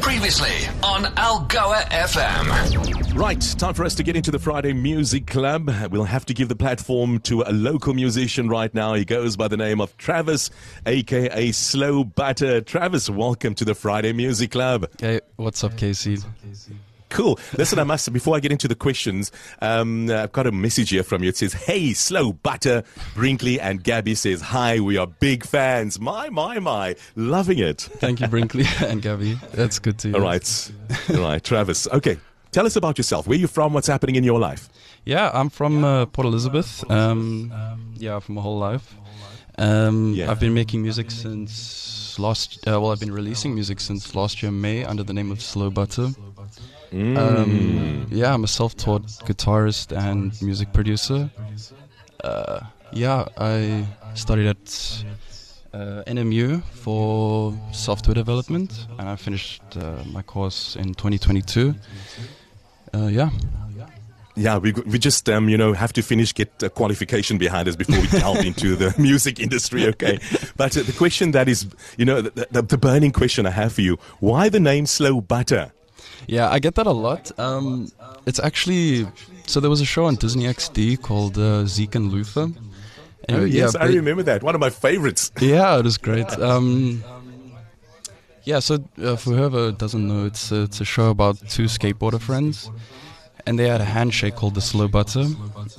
Previously on Algoa FM. Right, time for us to get into the Friday Music Club. We'll have to give the platform to a local musician right now. He goes by the name of Travis, aka Slow Butter. Travis, welcome to the Friday Music Club. Hey, what's up, Kaycee? Cool. Listen, I must, before I get into the questions, um, I've got a message here from you. It says, Hey, Slow Butter. Brinkley and Gabby says, Hi, we are big fans. My, my, my. Loving it. Thank you, Brinkley and Gabby. That's good to hear. All right. All right, Travis. Okay. Tell us about yourself. Where are you from? What's happening in your life? Yeah, I'm from uh, Port Elizabeth. Um, yeah, for my whole life. Um, Yeah. I've been making music since last. Uh, well, I've been releasing music since last year May under the name of Slow Butter. Mm. Um, yeah, I'm a self-taught guitarist and music producer. Uh, yeah, I studied at uh, NMU for software development, and I finished uh, my course in 2022. Uh, yeah. Yeah, we, we just, um, you know, have to finish, get a qualification behind us before we delve into the music industry, okay? But uh, the question that is, you know, the, the, the burning question I have for you, why the name Slow Butter? Yeah, I get that a lot. Um, it's actually so there was a show on Disney XD called uh, Zeke and Luther. Anyway, Oh, yes, yeah, I remember that. One of my favorites. Yeah, it was great. Um, yeah, so uh, for whoever doesn't know, it's uh, it's a show about two skateboarder friends, and they had a handshake called the Slow Butter.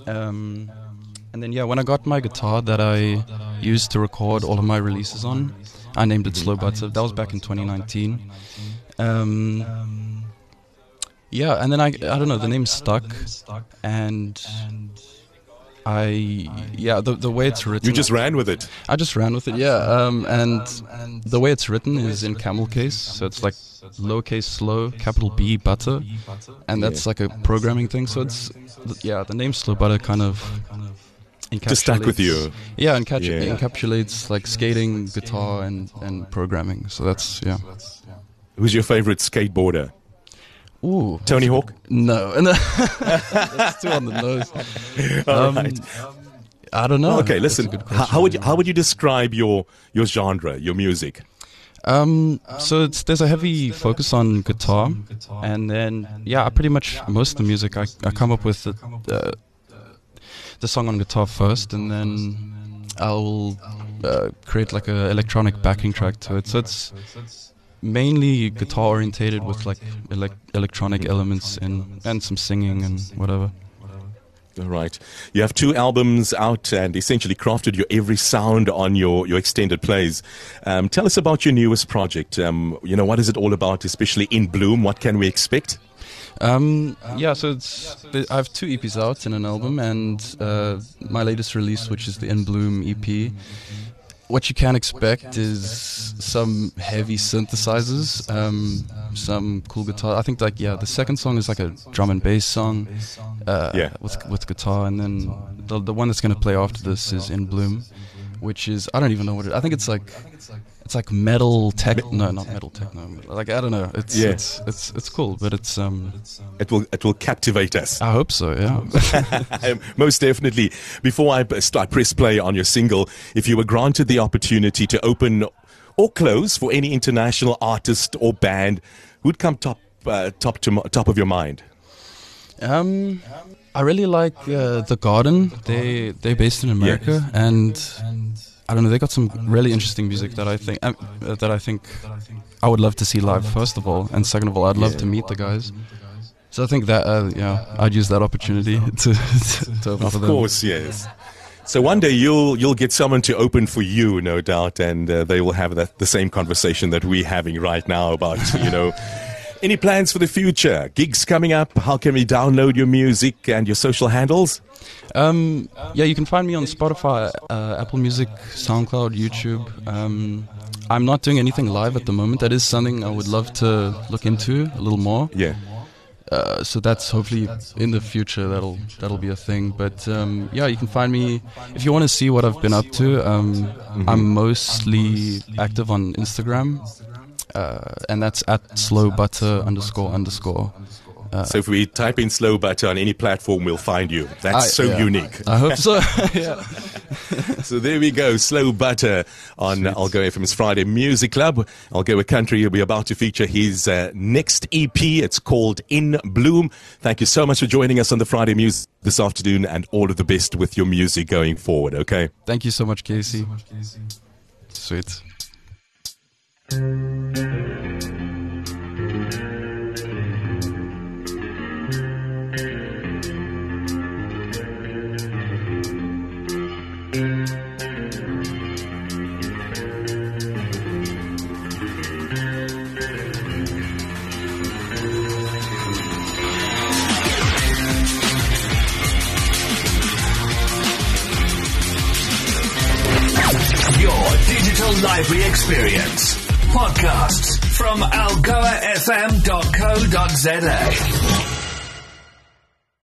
Um, and then yeah, when I got my guitar that I used to record all of my releases on, I named it Slow Butter. That was back in 2019. Um, yeah, and then I I don't know the name stuck, and I yeah the the way it's written. You just ran with it. I just ran with it, yeah. Um, and the way it's written is in camel case, so it's like lowercase slow, capital B butter, and that's like a programming thing. So it's yeah, the name slow butter kind of encapsulates. Just stuck with you. Yeah, encaps- Yeah. encapsulates like skating, guitar, and and programming. So that's yeah. Who's your favorite skateboarder? Ooh, Tony Hawk? no, no, that's too on the nose. Um, right. I don't know. Okay, listen. How, would you how would you describe your your genre, your music? Um, so it's there's a heavy focus on guitar, and then yeah, I pretty much most of the music I, I come up with the, the the song on guitar first, and then I'll uh, create like a electronic backing track to it. So it's mainly guitar orientated with like elec- electronic elements and and some singing and whatever. All right. You have two albums out and essentially crafted your every sound on your, your extended plays. Um, tell us about your newest project. Um, you know, what is it all about, especially in Bloom? What can we expect? Um, yeah, so it's I have two EPs out and an album, and uh, my latest release, which is the In Bloom EP. What you can expect is some heavy synthesizers, um, some cool guitar. I think like yeah, the second song is like a drum and bass song, uh, Yeah. with with guitar, and then the the one that's gonna play after this is In Bloom, which is I don't even know what it. I think it's like it's like metal tech. No, not metal techno. Like I don't know. It's Yeah. it's it's it's cool, but it's um. It will it will captivate us. I hope so. Yeah. Um, Most definitely. Before I, start press play on your single, if you were granted the opportunity to open or close for any international artist or band, who'd come top uh, top to top of your mind? um, I really like uh, the Garden. They they're based in America, and I don't know. They got some really interesting music that I think uh, that I think I would love to see live. First of all, and second of all, I'd love to meet the guys. So I think that uh, yeah, I'd use that opportunity to to open for Of course, yes. So one day you'll you'll get someone to open for you, no doubt, and uh, they will have that the same conversation that we're having right now about you know. Any plans for the future? Gigs coming up? How can we download your music and your social handles? Um, yeah, you can find me on Spotify, uh, Apple Music, SoundCloud, YouTube. Um, I'm not doing anything live at the moment. That is something I would love to look into a little more. Yeah. Uh, so that's hopefully in the future that'll that'll be a thing. But um, yeah, you can find me if you want to see what I've been up to. Um, I'm mostly active on Instagram, uh, and that's at slow butter underscore underscore. Uh, So if we type in slow butter on any platform, we'll find you. That's I- so yeah. unique. I hope so. yeah. so there we go. Slow Butter on Sweet. Algoa FM's Friday Music Club. Algoa Country will be about to feature his uh, next EP. It's called In Bloom. Thank you so much for joining us on the Friday Music this afternoon and all of the best with your music going forward, okay? Thank you so much, Kaycee. Sweet. Library experience. Podcasts from algoafm.co.za.